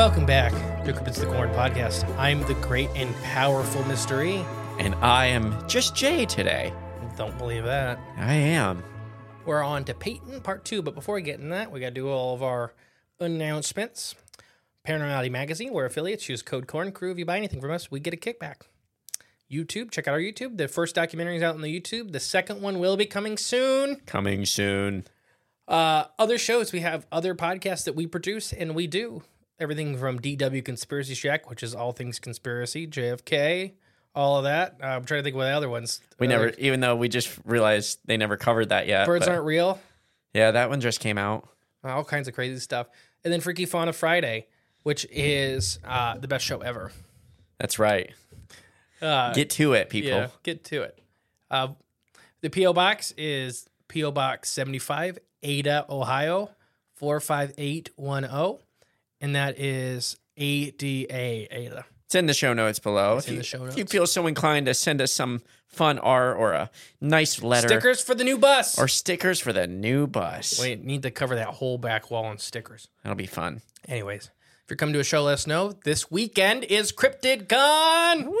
Welcome back to Cryptids the Corn podcast. I'm the great and powerful mystery. And I am just Jay today. Don't believe that. I am. We're on to Peighton part two, but before we get in that, we got to do all of our announcements. Paranormality Magazine, we're affiliates. Use code Corn Crew. If you buy anything from us, we get a kickback. YouTube, check out our YouTube. The first documentary is out on the YouTube. The second one will be coming soon. Coming soon. Uh, other shows, we have other podcasts that we produce and we do. Everything from DW Conspiracy Shack, which is all things conspiracy, JFK, all of that. Uh, I'm trying to think of the other ones. We Uh, never, like even though we just realized they never covered that yet. Birds but- Aren't Real. Yeah, that one just came out. all kinds of crazy stuff. And then Freaky Fauna Friday, which is uh, the best show ever. That's right. Uh, Get to it, people. yeah, get to it. Uh, the PO box is PO Box seventy five, Ada, Ohio four five eight one zero, and that is ADA Ada. It's in the show notes below. It's if in you, the show If you feel so inclined to send us some fun art or a nice letter Stickers for the new bus. or stickers for the new bus. Wait, need to cover that whole back wall in stickers. That'll be fun. Anyways, if you're coming to a show, let us know. This weekend is Cryptid Con. Woo!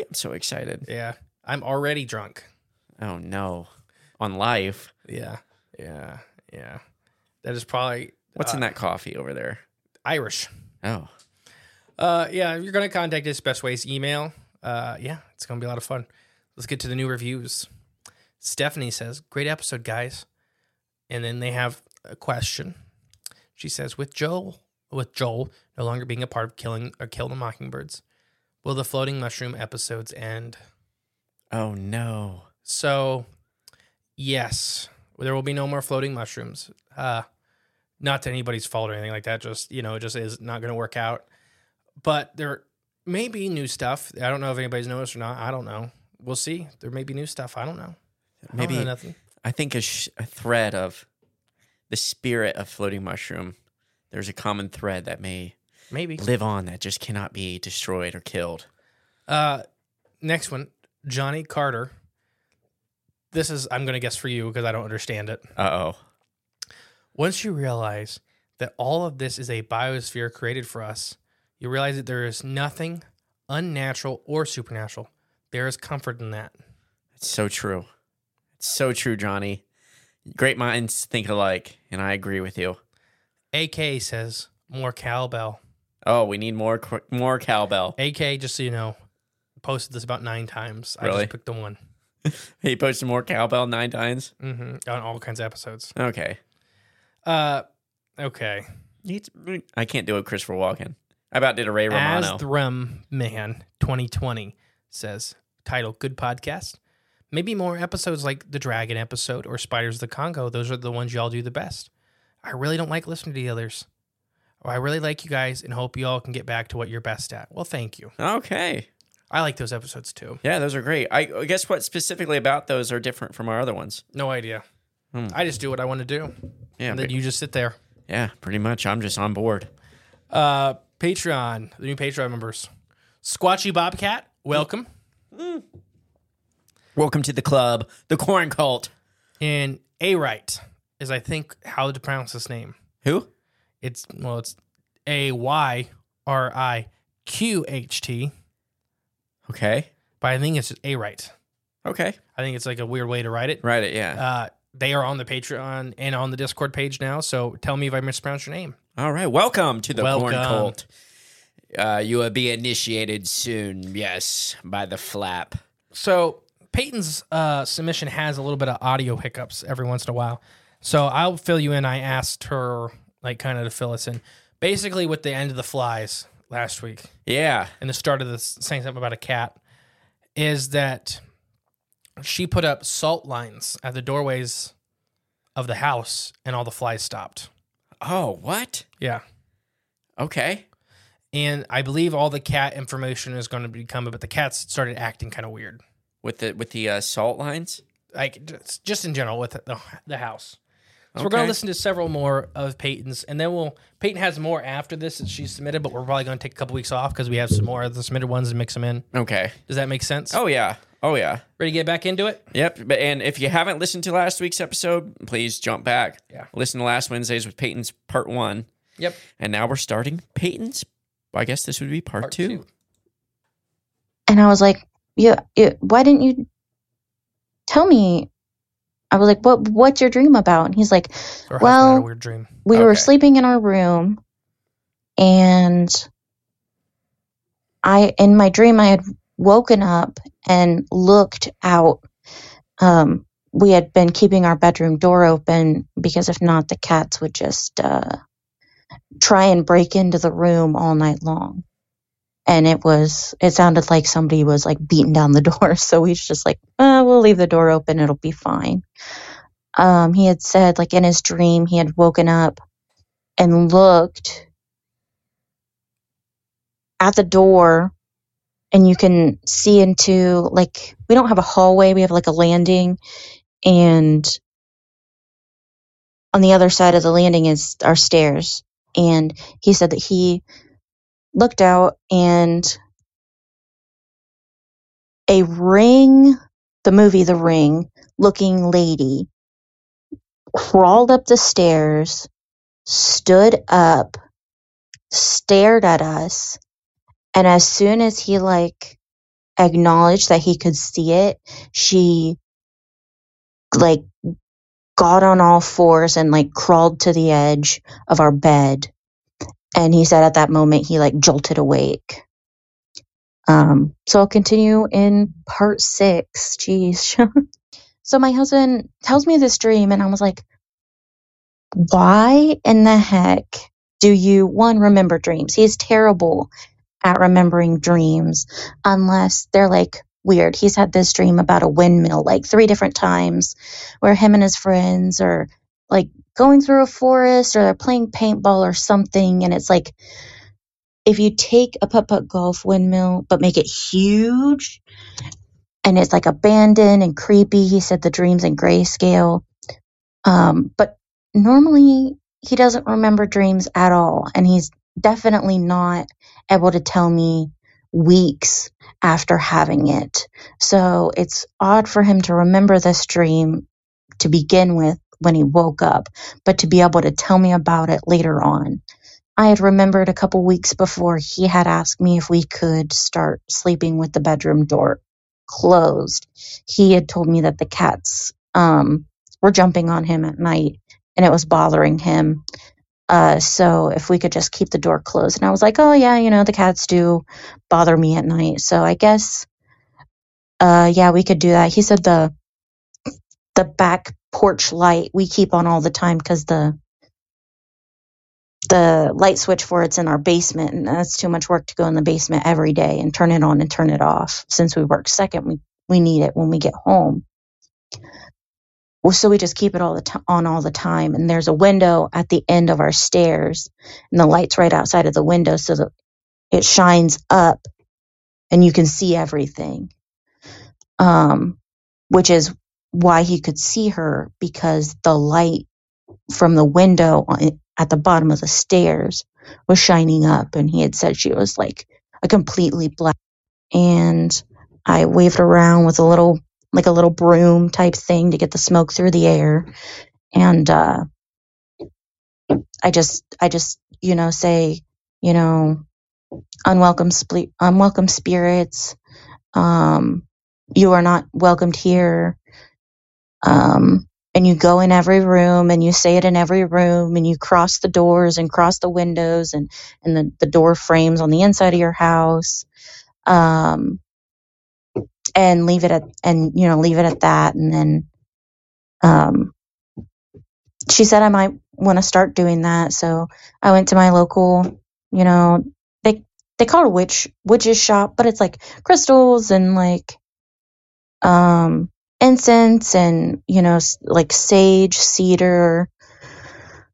I'm so excited. Yeah, I'm already drunk. Oh no. On life. Yeah, yeah, yeah. That is probably What's Uh, in that coffee over there? Irish. Oh. Uh, yeah, if you're gonna contact us, best ways email. Uh, yeah, it's gonna be a lot of fun. Let's get to the new reviews. Stephanie says, "Great episode, guys." And then they have a question. She says, "With Joel, with Joel no longer being a part of killing or kill the mockingbirds, will the floating mushroom episodes end?" Oh no. So, yes, there will be no more floating mushrooms. Uh, not to anybody's fault or anything like that. Just you know, it just is not going to work out. But there may be new stuff. I don't know if anybody's noticed or not. I don't know. We'll see. There may be new stuff. I don't know. I Maybe know nothing. I think a, sh- a thread of the spirit of floating mushroom. There's a common thread that may Maybe. live on that just cannot be destroyed or killed. Uh, next one, Johnny Carter. This is I'm going to guess for you because I don't understand it. Uh oh. Once you realize that all of this is a biosphere created for us, you realize that there is nothing unnatural or supernatural. There is comfort in that. It's so true. It's so true, Johnny. Great minds think alike, and I agree with you. AK says more cowbell. Oh, we need more more cowbell. AK, just so you know, posted this about nine times. I just picked the one He posted more cowbell nine times. hmm on all kinds of episodes. Okay. Uh, okay. I can't do a Christopher Walken. I about did a Ray Romano. As the Rum Man 2020 says, title Good Podcast. Maybe more episodes like the Dragon episode or Spiders of the Congo. Those are the ones y'all do the best. I really don't like listening to the others. Or I really like you guys and hope y'all can get back to what you're best at. Well, thank you. okay. I like those episodes too. Yeah, those are great. I I guess what specifically about those are different from our other ones. No idea. I just do what I want to do. Yeah, and then you just sit there. yeah, pretty much. I'm just on board. Uh, Patreon, the new Patreon members. Squatchy Bobcat, welcome. Welcome to the club, the corn cult. And A Right is, I think, how to pronounce this name. Who? It's, well, it's A Y R I Q H T, Okay. but I think it's A Right. Okay. I think it's like a weird way to write it. Right. It. Yeah. Uh, they are on the Patreon and on the Discord page now. So tell me if I mispronounced your name. All right. Welcome to the Welcome. cult. Uh, you will be initiated soon. Yes, by the flap. So Peighton's uh, submission has a little bit of audio hiccups every once in a while. So I'll fill you in. I asked her like kind of to fill us in. Basically, with the end of the flies last week Yeah. and the start of this saying something about a cat is that she put up salt lines at the doorways of the house and all the flies stopped. Oh, what? Yeah. Okay. And I believe all the cat information is going to be coming, but the cats started acting kind of weird. With the with the uh, salt lines. like just- just in general with the, the house. So we're going to listen to several more of Peighton's, and then we'll. Peighton has more after this that she submitted, but we're probably going to take a couple weeks off because we have some more of the submitted ones and mix them in. Okay. Does that make sense? Oh yeah. Oh yeah. ready to get back into it? Yep. But and if you haven't listened to last week's episode, please jump back. Yeah. Listen to last Wednesday's with Peighton's part one, Yep. and now we're starting Peighton's. I guess this would be part, Part two. two. And I was like, yeah, yeah, why didn't you tell me? I was like, what, what's your dream about? And he's like, had Well- a weird dream. we were sleeping in our room and I, in my dream, I had woken up and looked out. Um, we had been keeping our bedroom door open because if not, the cats would just, uh, try and break into the room all night long. And it was, it sounded like somebody was like beating down the door. So he's just like, uh, we'll leave the door open. It'll be fine. Um, he had said, like in his dream, he had woken up and looked at the door and you can see into like we don't have a hallway we have like a landing and on the other side of the landing is our stairs and he said that he looked out and a ring the movie the ring looking lady crawled up the stairs stood up stared at us and as soon as he like acknowledged that he could see it she like got on all fours and like crawled to the edge of our bed and he said at that moment he like jolted awake. Um so i'll continue in part six. Jeez. So my husband tells me this dream and i was like why in the heck do you one remember dreams? He's terrible at remembering dreams unless they're like weird. He's had this dream about a windmill like three different times where him and his friends are like going through a forest or they're playing paintball or something and it's like if you take a putt putt golf windmill but make it huge and it's like abandoned and creepy he said the dreams in grayscale. Um, but normally he doesn't remember dreams at all and he's definitely not able to tell me weeks after having it. So it's odd for him to remember this dream to begin with when he woke up but to be able to tell me about it later on i had remembered a couple weeks before he had asked me if we could start sleeping with the bedroom door closed he had told me that the cats um, were jumping on him at night and it was bothering him. Uh, so if we could just keep the door closed, and I was like, oh yeah, you know the cats do bother me at night, so I guess, uh, yeah, we could do that. He said the the back porch light we keep on all the time because the the light switch for it's in our basement, and that's too much work to go in the basement every day and turn it on and turn it off. Since we work second, we we need it when we get home. Well, so we just keep it all the time on all the time. And there's a window at the end of our stairs, and the light's right outside of the window, so that it shines up, and you can see everything. Um, which is why he could see her because the light from the window at the bottom of the stairs was shining up and he had said she was like a completely black and I waved around with a little like a little broom type thing to get the smoke through the air and uh I just I just you know say you know unwelcome unwelcome spirits um you are not welcomed here um and you go in every room and you say it in every room and you cross the doors and cross the windows and and the, the door frames on the inside of your house. Um and leave it at and you know leave it at that. And then um she said i might want to start doing that. So i went to my local you know they they call it a witch witch's shop but it's like crystals and like um incense and you know like sage cedar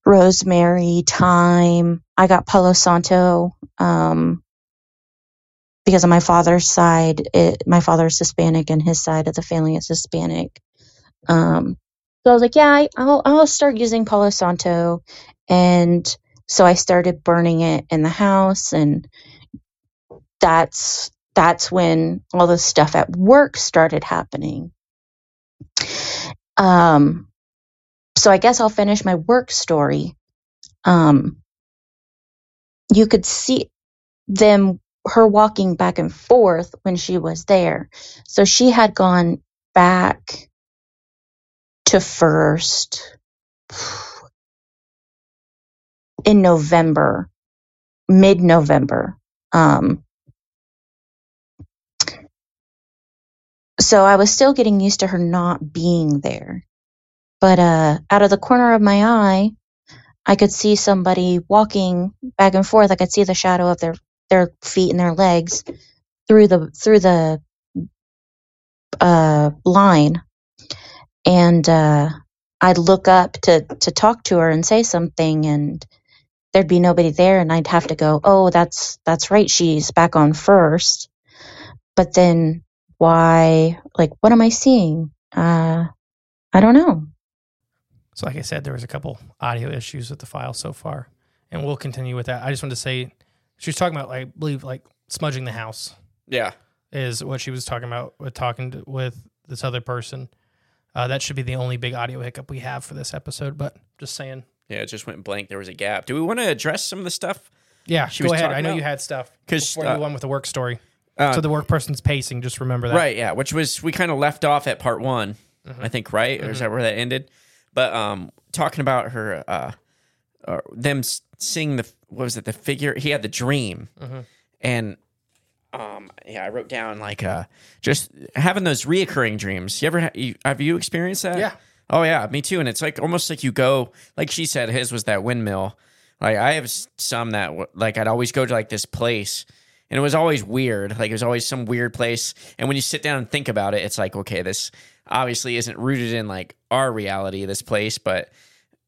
rosemary thyme. I got palo santo um because on my father's side it, my father's hispanic and his side of the family is hispanic. Um so i was like yeah I, i'll i'll start using palo santo. And so i started burning it in the house and that's that's when all the stuff at work started happening um so I guess I'll finish my work story. Um, you could see them, her walking back and forth when she was there. So she had gone back to first in November, mid November. Um, so I was still getting used to her not being there. But uh, out of the corner of my eye, I could see somebody walking back and forth. I could see the shadow of their their feet and their legs through the through the uh, line, and uh, I'd look up to to talk to her and say something, and there'd be nobody there, and I'd have to go, "Oh, that's that's right, she's back on first. But then why? Like, what am I seeing? Uh, I don't know. So, like I said, there was a couple audio issues with the file so far, and we'll continue with that. I just wanted to say she was talking about, like, I believe, like smudging the house Yeah. is what she was talking about with talking to, with this other person. Uh, that should be the only big audio hiccup we have for this episode, but just saying. Yeah, it just went blank. There was a gap. Do we want to address some of the stuff? Yeah, She go was ahead. I know about- you had stuff 'Cause, before uh, you won with the work story. Uh, so the work person's pacing. Just remember that. Right, yeah, which was we kind of left off at part one, I think, right? Or is that where that ended? But um, talking about her, uh, uh, them seeing the what was it? The figure he had the dream, and um, yeah, I wrote down like uh, just having those reoccurring dreams. You ever ha- you, have you experienced that? Yeah. Oh yeah, me too. And it's like almost like you go, like she said, his was that windmill. Like I have some that like I'd always go to like this place, and it was always weird. Like it was always some weird place. And when you sit down and think about it, it's like okay, this obviously isn't rooted in like our reality. This place, but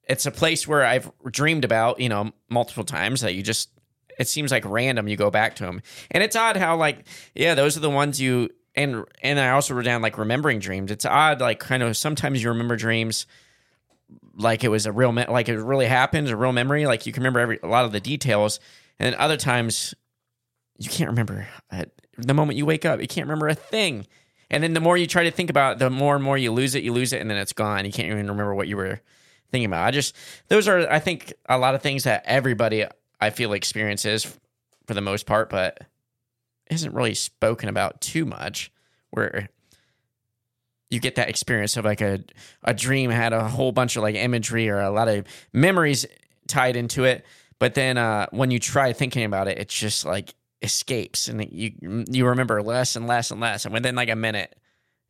it's a place where I've dreamed about, you know, multiple times that you just it seems like random you go back to them. And it's odd how like yeah, those are the ones you and and I also wrote down like remembering dreams. It's odd like kind of sometimes you remember dreams like it was a real me- like it really happened, a real memory, like you can remember every a lot of the details. And then other times you can't remember uh, the moment you wake up, you can't remember a thing. And then the more you try to think about it, the more and more you lose it, you lose it, and then it's gone. You can't even remember what you were thinking about. I just those are I think a lot of things that everybody I feel experiences for the most part, but isn't really spoken about too much. Where you get that experience of like a a dream had a whole bunch of like imagery or a lot of memories tied into it, but then uh, when you try thinking about it, it's just like escapes and you you remember less and less and less, and within like a minute,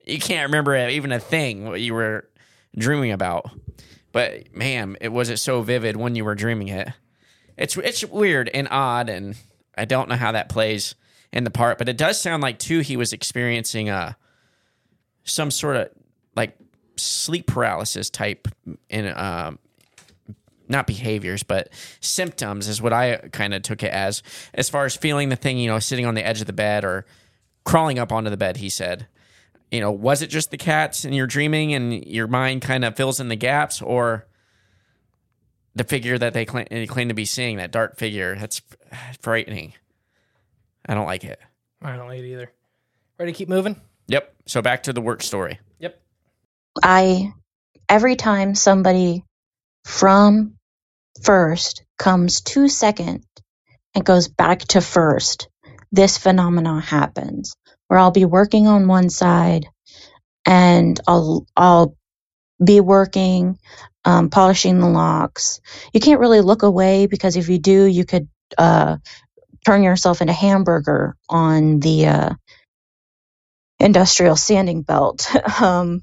you can't remember even a thing what you were dreaming about. But man, it was it so vivid when you were dreaming it. It's it's weird and odd, and I don't know how that plays in the part, but it does sound like too he was experiencing uh some sort of like sleep paralysis type in um not behaviors but symptoms is what I kind of took it as as far as feeling the thing you know sitting on the edge of the bed or crawling up onto the bed he said you know, was it just the cats and you're dreaming and your mind kind of fills in the gaps, or the figure that they claim, they claim to be seeing, that dark figure? That's frightening. I don't like it. I don't like it either. Ready to keep moving? Yep. So back to the work story. Yep. I every time somebody from first comes to second and goes back to first, this phenomenon happens where I'll be working on one side and I'll I'll be working um, polishing the locks. You can't really look away because if you do, you could uh, turn yourself into hamburger on the uh, industrial sanding belt. um,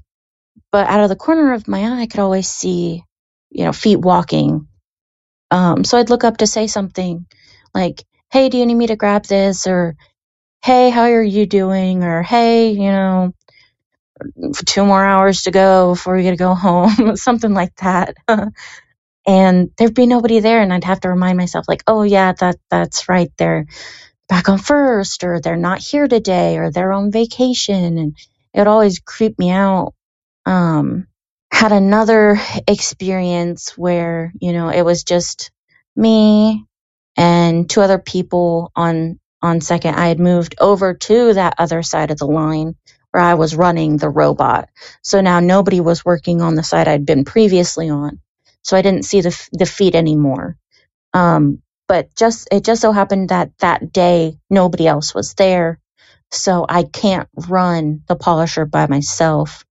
but out of the corner of my eye, I could always see, you know, feet walking. Um, so I'd look up to say something like, "Hey, do you need me to grab this?" or "Hey, how are you doing?" or "Hey, you know, two more hours to go before we get to go home," something like that. and there'd be nobody there, and I'd have to remind myself, like, "Oh yeah, that that's right. They're back on first, or they're not here today, or they're on vacation," and it always creeped me out um, had another experience where you know it was just me and two other people on on second. I had moved over to that other side of the line where i was running the robot. So now nobody was working on the side i'd been previously on. So i didn't see the, the feet anymore. Um, but just it just so happened that that day nobody else was there. So i can't run the polisher by myself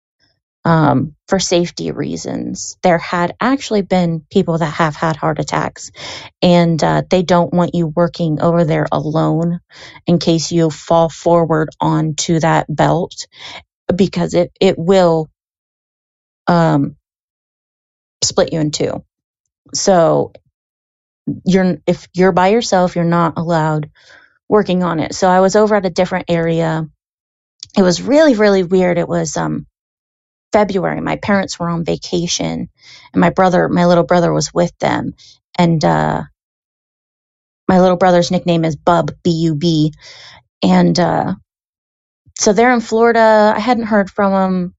um, for safety reasons. There had actually been people that have had heart attacks, and uh, they don't want you working over there alone in case you fall forward onto that belt because it it will um, split you in two. So you're if you're by yourself, you're not allowed working on it. So I was over at a different area. It was really really weird. It was um February, my parents were on vacation and my brother, my little brother was with them. And, uh, my little brother's nickname is Bub, B U B. And, uh, so they're in Florida. I hadn't heard from them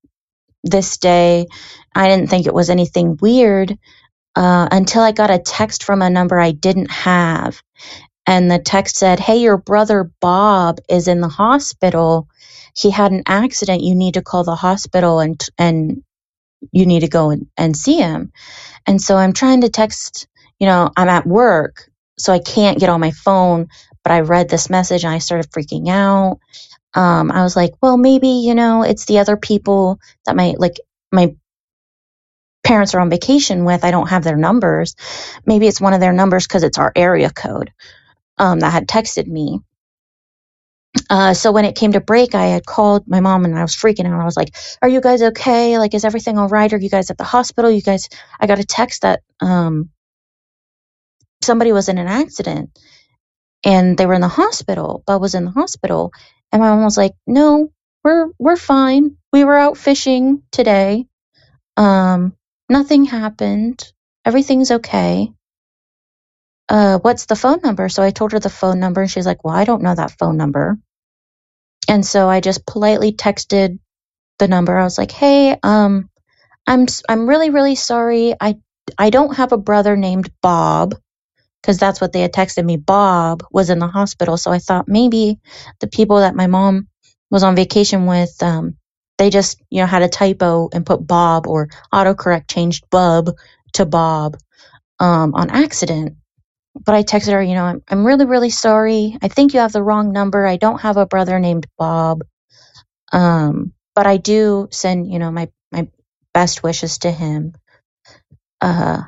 this day. I didn't think it was anything weird uh, until I got a text from a number I didn't have. And the text said, Hey, your brother Bob is in the hospital he had an accident, you need to call the hospital and and you need to go and, and see him. And so I'm trying to text, you know, I'm at work, so I can't get on my phone, but I read this message and I started freaking out. Um, I was like, well, maybe, you know, it's the other people that my like my parents are on vacation with. I don't have their numbers. Maybe it's one of their numbers because it's our area code um, that had texted me. Uh, so when it came to break, I had called my mom and I was freaking out. I was like, "Are you guys okay? Like, is everything all right? Are you guys at the hospital? You guys?" I got a text that um, somebody was in an accident and they were in the hospital. Bub was in the hospital, and my mom was like, "No, we're we're fine. We were out fishing today. Um, nothing happened. Everything's okay." Uh, what's the phone number? So I told her the phone number, and she's like, "Well, I don't know that phone number." And so I just politely texted the number. I was like, "Hey, um, I'm I'm really really sorry. I I don't have a brother named Bob." Because that's what they had texted me. Bob was in the hospital, so I thought maybe the people that my mom was on vacation with, um, they just you know had a typo and put Bob or autocorrect changed Bub to Bob um, on accident but I texted her, you know, I'm, I'm really, really sorry. I think you have the wrong number. I don't have a brother named Bob. Um, but I do send, you know, my, my best wishes to him. Uh,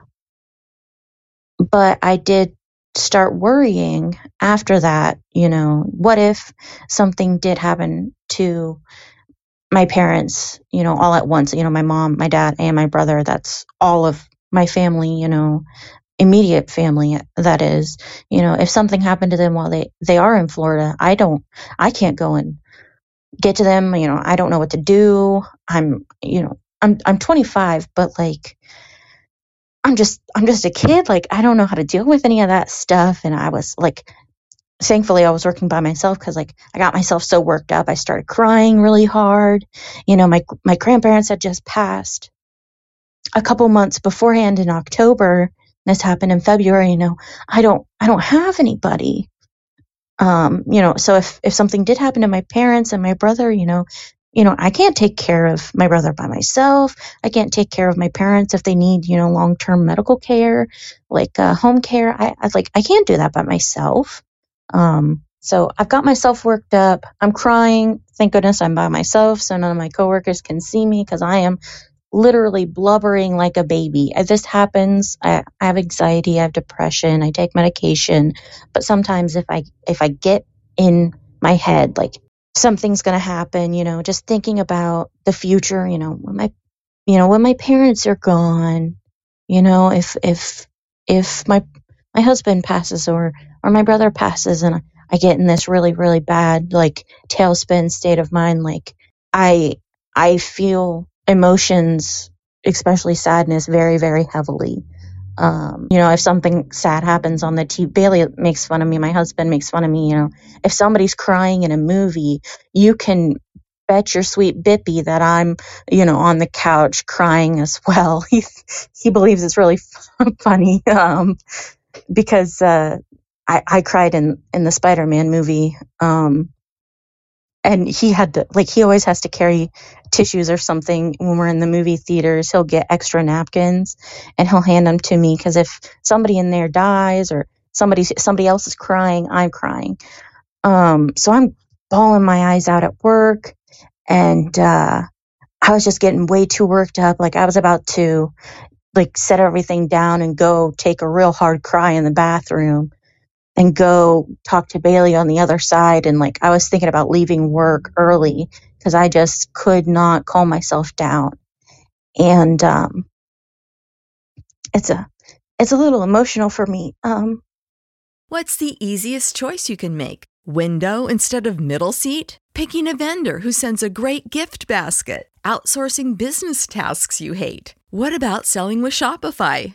but I did start worrying after that, you know, what if something did happen to my parents, you know, all at once, you know, my mom, my dad, and my brother. That's all of my family, you know, immediate family that is you know if something happened to them while they they are in florida i don't i can't go and get to them you know i don't know what to do i'm you know i'm i'm 25 but like i'm just i'm just a kid like i don't know how to deal with any of that stuff and i was like thankfully I was working by myself because like I got myself so worked up. I started crying really hard. You know, my my grandparents had just passed a couple months beforehand in October. This happened in February, you know. I don't I don't have anybody. Um, you know, so if if something did happen to my parents and my brother, you know, you know, I can't take care of my brother by myself. I can't take care of my parents if they need, you know, long term medical care, like uh, home care. I, I like I can't do that by myself. Um, so I've got myself worked up. I'm crying. Thank goodness I'm by myself, so none of my coworkers can see me because I am literally blubbering like a baby. This happens, I, I have anxiety, I have depression, I take medication, but sometimes if I if I get in my head like something's going to happen, you know, just thinking about the future, you know, when my you know, when my parents are gone, you know, if if if my my husband passes or or my brother passes and I get in this really really bad like tailspin state of mind like I I feel emotions especially sadness very very heavily um, you know if something sad happens on the TV Bailey makes fun of me my husband makes fun of me you know if somebody's crying in a movie you can bet your sweet bippy that I'm, you know, on the couch crying as well. He he believes it's really funny um, because uh, I, I cried in in the Spider-Man movie. Um, and he had to like he always has to carry tissues or something when we're in the movie theaters. He'll get extra napkins and he'll hand them to me because if somebody in there dies or somebody somebody else is crying, I'm crying. Um, so I'm bawling my eyes out at work, and uh, I was just getting way too worked up. Like I was about to like set everything down and go take a real hard cry in the bathroom and go talk to Bailey on the other side. And like, I was thinking about leaving work early because I just could not calm myself down. And, um, it's a, it's a little emotional for me. Um, What's the easiest choice you can make? Window instead of middle seat? Picking a vendor who sends a great gift basket? Outsourcing business tasks you hate? What about selling with Shopify?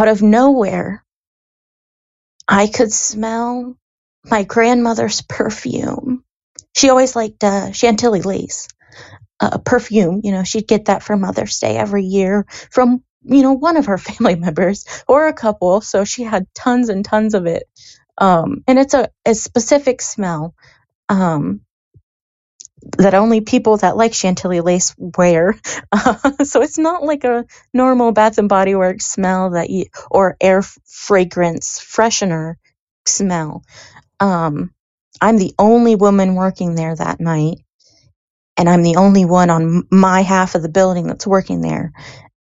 Out of nowhere, I could smell my grandmother's perfume. She always liked uh, Chantilly lace uh, perfume. You know, she'd get that for Mother's Day every year from, you know, one of her family members or a couple. So she had tons and tons of it. Um, and it's a, a specific smell. Um, that only people that like Chantilly lace wear. Uh, so it's not like a normal Bath and Body Works smell that you or air fragrance freshener smell. Um, I'm the only woman working there that night, and I'm the only one on my half of the building that's working there.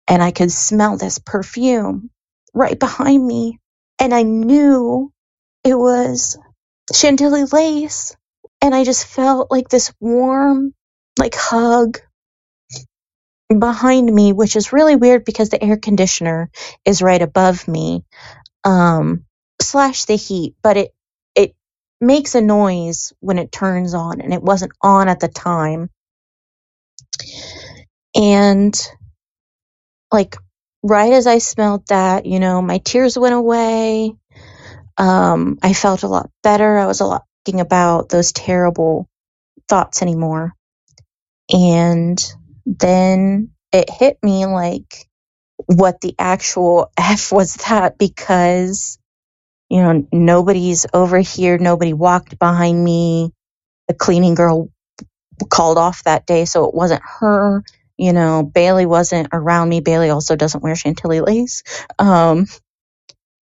And I could smell this perfume right behind me, and I knew it was Chantilly lace and I just felt like this warm, like hug behind me, which is really weird because the air conditioner is right above me, um, slash the heat, but it, it makes a noise when it turns on and it wasn't on at the time. And like right as I smelled that, you know, my tears went away. Um, I felt a lot better. I was a lot thinking about those terrible thoughts anymore. And then it hit me like what the actual F was that because, you know, nobody's over here. Nobody walked behind me. The cleaning girl called off that day, so it wasn't her. You know, Bailey wasn't around me. Bailey also doesn't wear Chantilly lace. Um,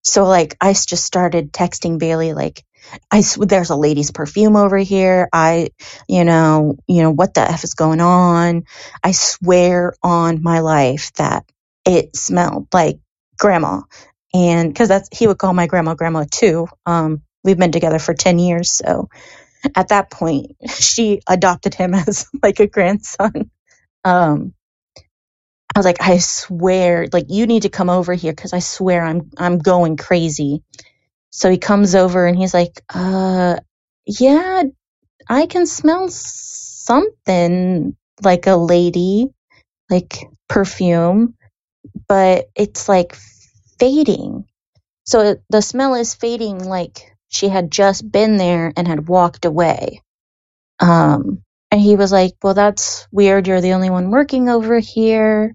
so like I just started texting Bailey like I there's a lady's perfume over here. I, you know, you know what the f is going on. I swear on my life that it smelled like grandma, and because that's he would call my grandma grandma too. Um, we've been together for ten years, so at that point she adopted him as like a grandson. Um, I was like, I swear, like you need to come over here because I swear I'm I'm going crazy. So he comes over and he's like, uh, yeah, I can smell something like a lady, like perfume, but it's like fading. So the smell is fading like she had just been there and had walked away. Um, and he was like, well, that's weird. You're the only one working over here.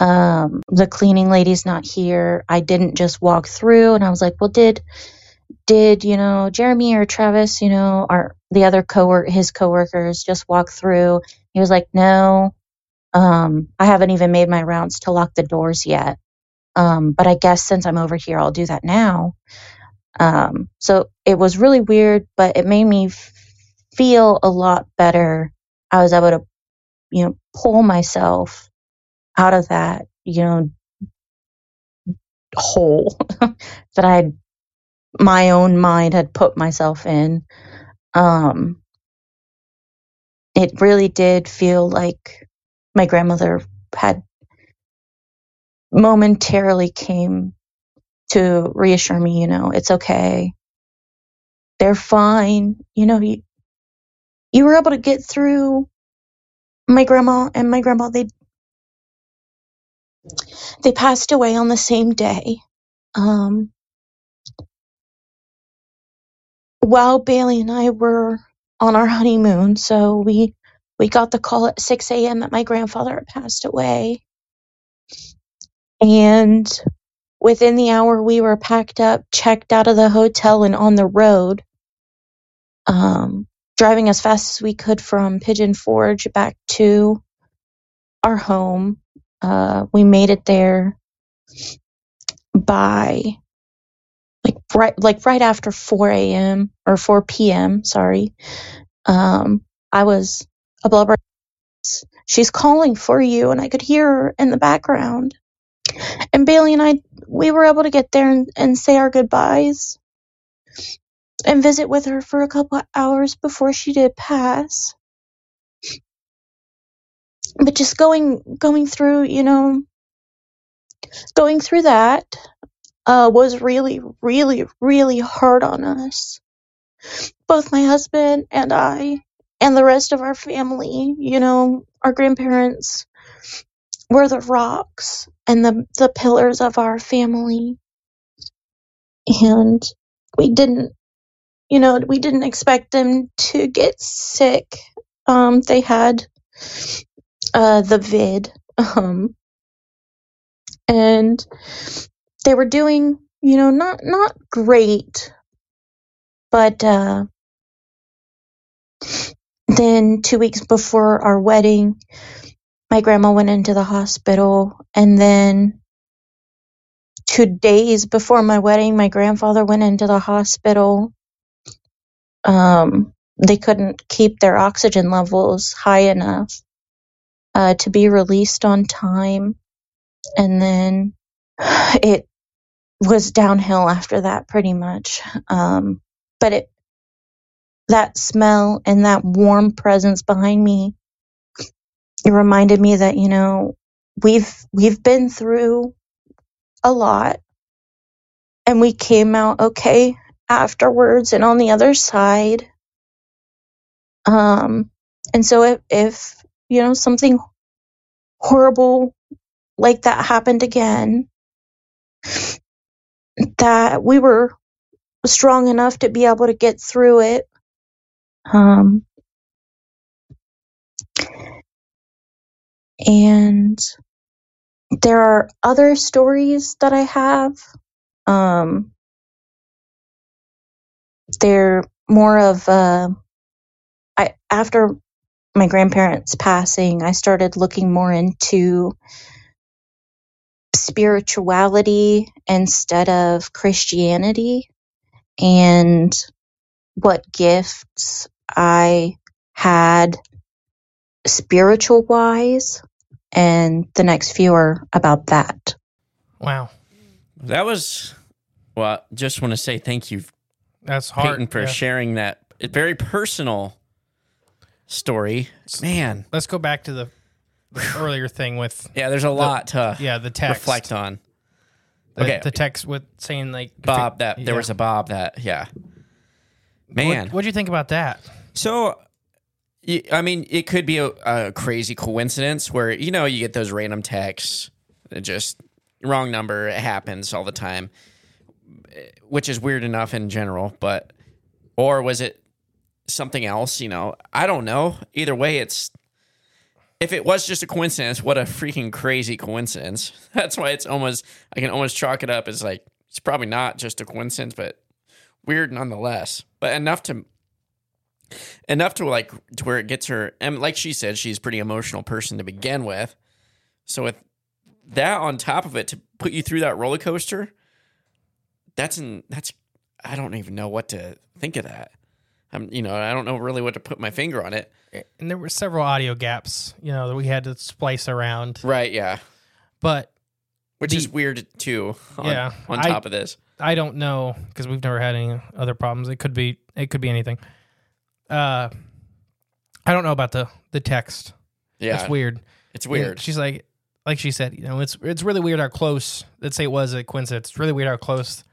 Um, the cleaning lady's not here. I didn't just walk through. And I was like, well, did, did, you know, Jeremy or Travis, you know, or the other coworker, his coworkers just walk through? He was like, no, um, I haven't even made my rounds to lock the doors yet. Um, but I guess since I'm over here, I'll do that now. Um, so it was really weird, but it made me f- feel a lot better. I was able to, you know, pull myself out of that, you know, hole that I, my own mind had put myself in. Um, it really did feel like my grandmother had momentarily came to reassure me, you know, it's okay. They're fine. You know, you, you were able to get through my grandma and my grandma, they, they passed away on the same day. Um, while Bailey and I were on our honeymoon, so we, we got the call at 6 a.m. that my grandfather had passed away. And within the hour, we were packed up, checked out of the hotel, and on the road, um, driving as fast as we could from Pigeon Forge back to our home. Uh, we made it there by like right like right after 4 a.m. or 4 p.m. Sorry, um, I was a blubber. She's calling for you, and I could hear her in the background. And Bailey and I, we were able to get there and, and say our goodbyes and visit with her for a couple hours before she did pass. But just going going through, you know, going through that uh, was really, really, really hard on us. Both my husband and I, and the rest of our family. You know, our grandparents were the rocks and the the pillars of our family, and we didn't you know, we didn't expect them to get sick. Um, they had uh, the vid, um, and they were doing, you know, not not great, but uh, then two weeks before our wedding, my grandma went into the hospital, and then two days before my wedding, my grandfather went into the hospital. Um, they couldn't keep their oxygen levels high enough uh, to be released on time. And then it was downhill after that, pretty much. Um, but it, that smell and that warm presence behind me, it reminded me that, you know, we've, we've been through a lot and we came out okay afterwards and on the other side. Um, and so if, if, you know, something horrible like that happened again, that we were strong enough to be able to get through it. Um, and there are other stories that I have. Um, they're more of uh, I after my grandparents passing, I started looking more into spirituality instead of Christianity and what gifts I had spiritual wise. And the next few are about that. Wow. That was well. Just want to say thank you, That's hard. Peighton, for yeah. sharing that it's very personal story. Man, Let's go back to the, the earlier thing with yeah, there's a lot to yeah the text. reflect on. The, Okay. the text with saying like Bob, that there was a Bob that yeah. Man, What, what'd you think about that? So, y- I mean, it could be a, a crazy coincidence where you know you get those random texts, it just wrong number. It happens all the time, eh, which is weird enough in general. But or was it something else? You know, I don't know. Either way, it's if it was just a coincidence, what a freaking crazy coincidence. That's why it's almost I can almost chalk it up as like it's probably not just a coincidence, but weird nonetheless. But enough to enough to like to where it gets her and like she said she's a pretty emotional person to begin with so with that on top of it to put you through that roller coaster that's an that's i don't even know what to think of that i'm you know i don't know really what to put my finger on it And there were several audio gaps, you know, that we had to splice around. right yeah But which The- is weird too on, Yeah, on I- top of this I don't know because we've never had any other problems. It could be it could be anything. Uh, I don't know about the the text. yeah That's weird. it's And weird She's like, like she said, you know, it's it's really weird how close. Let's say it was a coincidence. It's really weird how close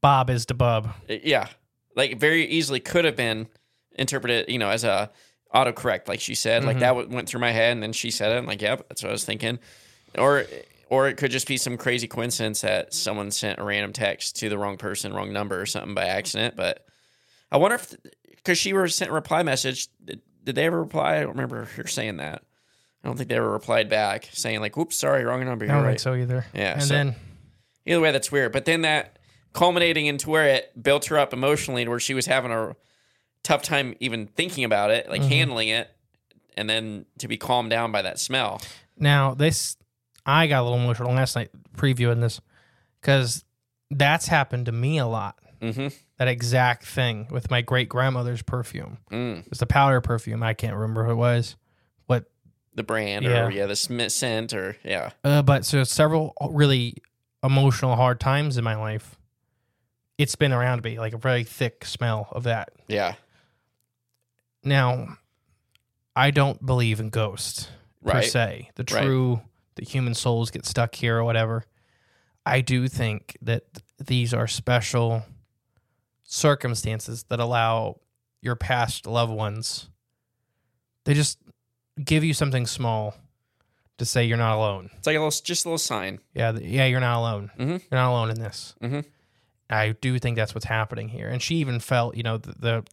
Bob is to Bub. yeah like very easily could have been interpreted you know as a autocorrect like she said like Mhm. that w- went through my head and then she said it and like yep that's what i was thinking or or it could just be some crazy coincidence that someone sent a random text to the wrong person wrong number or something by accident but i wonder if because she was sent a reply message did, did they ever reply i don't remember her saying that i don't think they ever replied back saying like whoops sorry wrong number I don't right think so either. Yeah, and so- then Either way, that's weird. But then that culminating into where it built her up emotionally to where she was having a tough time even thinking about it, like Mhm. handling it, and then to be calmed down by that smell. now this, I got a little emotional last night previewing this because that's happened to me a lot. Mm-hmm. That exact thing with my great grandmother's perfume. Mm. It was the powder perfume. I can't remember who it was. What The brand Yeah. or yeah, the sm- scent or yeah. Uh, but so several really emotional, hard times in my life. It's been around me, like a very thick smell of that. Yeah. Now, I don't believe in ghosts per se. The Right. true, the human souls get stuck here or whatever. I do think that these are special circumstances that allow your past loved ones. They just give you something small to say you're not alone. It's like a little, just a little sign. Yeah, yeah, you're not alone. Mhm. You're not alone in this. Mhm. I do think that's what's happening here. And she even felt, you know, the, the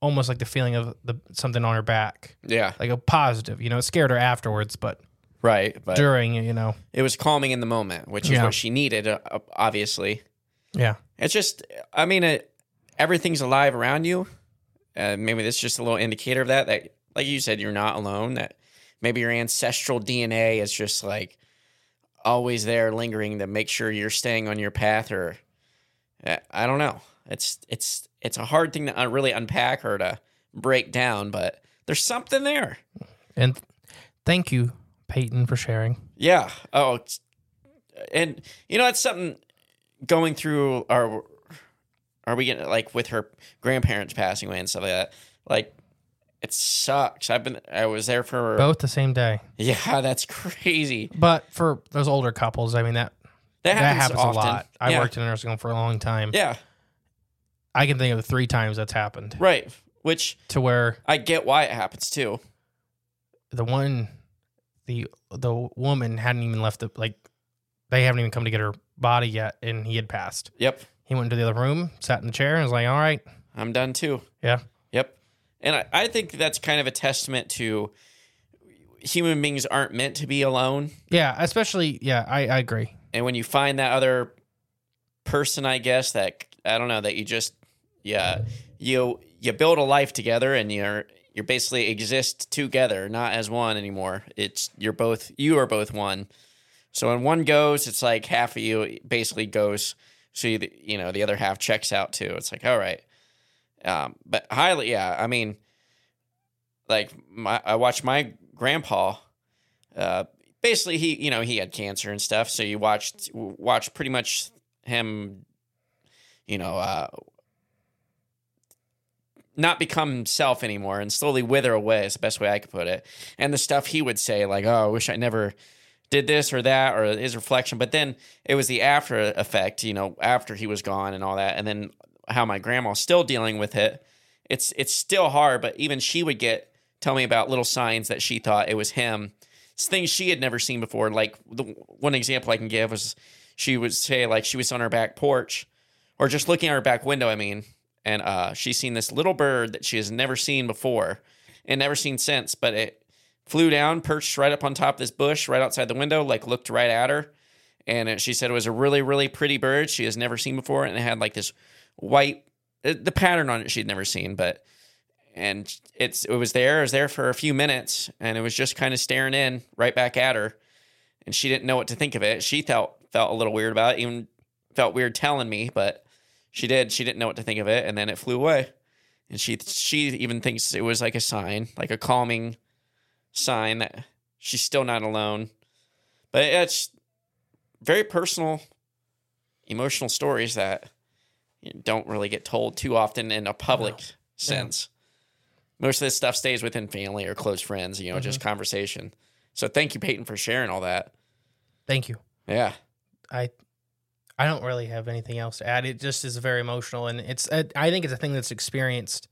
almost like the feeling of the something on her back, Yeah. like a positive. You know, it scared her afterwards, but Right. But during, you know, it was calming in the moment, which is Yeah. what she needed, uh, obviously. yeah, It's just, I mean, it, everything's alive around you. Uh, maybe that's just a little indicator of that. That, like you said, you're not alone. That maybe your ancestral DNA is just like always there, lingering to make sure you're staying on your path. Or uh, I don't know. It's it's it's a hard thing to really unpack or to break down, but there's something there. and thank you, Peighton, for sharing. Yeah. Oh, it's- and you know, it's something going through our. Are we getting like with her grandparents passing away and stuff like that? Like, it sucks. I've been. I was there for. Both the same day, Yeah, that's crazy. but for those older couples, I mean that That that happens, happens, often. a lot. I yeah. worked in a nursing home for a long time. Yeah. I can think of the three times that's happened Right. Which to where I get why it happens too. the one the the woman hadn't even left the like they haven't even come to get her body yet, and he had passed. Yep. He went into the other room, sat in the chair, and was like, "All right, I'm done too. yeah, Yep. And I, I think that's kind of a testament to human beings aren't meant to be alone. yeah." Especially, yeah, I, I agree. And when you find that other person, I guess that I don't know that you just yeah you you build a life together and you're you're basically exist together, not as one anymore. It's you're both you are both one. So when one goes, it's like half of you basically goes. So you, you know the other half checks out too. It's like all right, um, but highly yeah. I mean, like my I watched my grandpa. Uh, basically, he you know he had cancer and stuff. So you watched watched pretty much him, you know, uh, not become himself anymore and slowly wither away. Is the best way I could put it. And the stuff he would say, like, "Oh, I wish I never." did this or that or his reflection but then it was the after effect you know after he was gone and all that and then how my grandma's still dealing with it it's it's still hard but even she would get tell me about little signs that she thought it was him things she had never seen before like the one example i can give was she would say like she was on her back porch or just looking at her back window i mean and uh she's seen this little bird that she has never seen before and never seen since but it flew down, perched right up on top of this bush right outside the window, like looked right at her. And it- she said it was a really, really pretty bird she has never seen before. And it had like this white, uh, the pattern on it she'd never seen, but, and it's, it was there, it was there for a few minutes and it was just kind of staring in right back at her. And she didn't know what to think of it. She felt, felt a little weird about it, even felt weird telling me, but she did. She didn't know what to think of it. And then it flew away. And she, she even thinks it was like a sign, like a calming, sign that she's still not alone. But it's very personal, emotional stories that don't really get told too often in a public sense. Most of this stuff stays within family or close friends, you know, just mm-hmm. conversation. So thank you, Peighton, for sharing all that. Thank you. Yeah. I I don't really have anything else to add. It just is very emotional, and it's I I think it's a thing that's experienced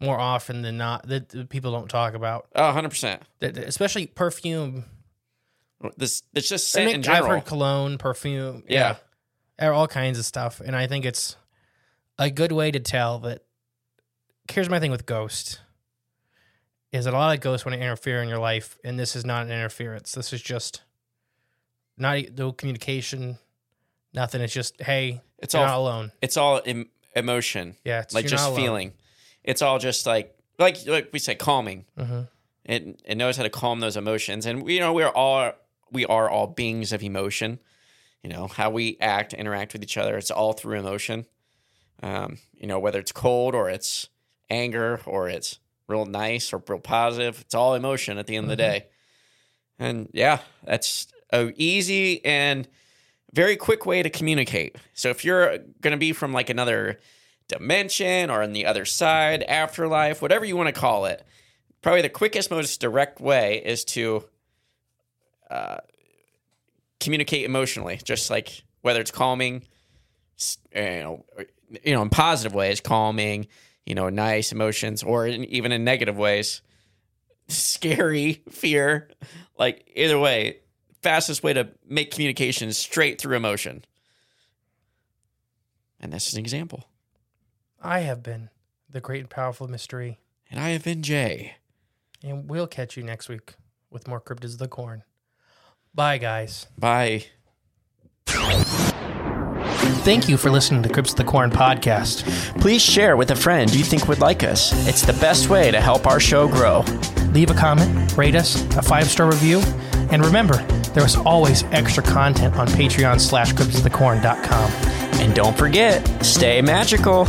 more often than not that people don't talk about. Oh, 100%. That, that- especially perfume. This It's just I scent mean, in I've heard cologne, perfume, Yeah. yeah, all kinds of stuff, and I think it's a good way to tell that. Here's my thing with ghosts: is that a lot of ghosts want to interfere in your life, and this is not an interference. This is just not no communication, nothing. It's just hey, It's you're all- not alone. it's all em- emotion. Yeah, it's, like just feeling. It's all just like like like we say calming. Mhm. It it knows how to calm those emotions, and we you know we're all we are all beings of emotion. You know how we act, interact with each other. It's all through emotion. Um, you know whether it's cold or it's anger or it's real nice or real positive. It's all emotion at the end of the Mm-hmm. day. And yeah, that's a easy and very quick way to communicate. So if you're going to be from like another dimension or on the other side, afterlife, whatever you want to call it, probably the quickest, most direct way is to uh, communicate emotionally. Just like whether it's calming, you know, you know, in positive ways, calming, you know, nice emotions, or in, even in negative ways, scary, fear. Like either way, fastest way to make communication is straight through emotion. And this is an example. I have been the great and powerful mystery, And I have been Jay. and we'll catch you next week with more cryptids of the corn. Bye, guys. Bye. Thank you for listening to Cryptids of the Corn podcast. Please share with a friend you think would like us. It's the best way to help our show grow. Leave a comment, rate us, a five star review, and remember, there is always extra content on Patreon slash cryptidsofthecorn.com. And don't forget, stay magical.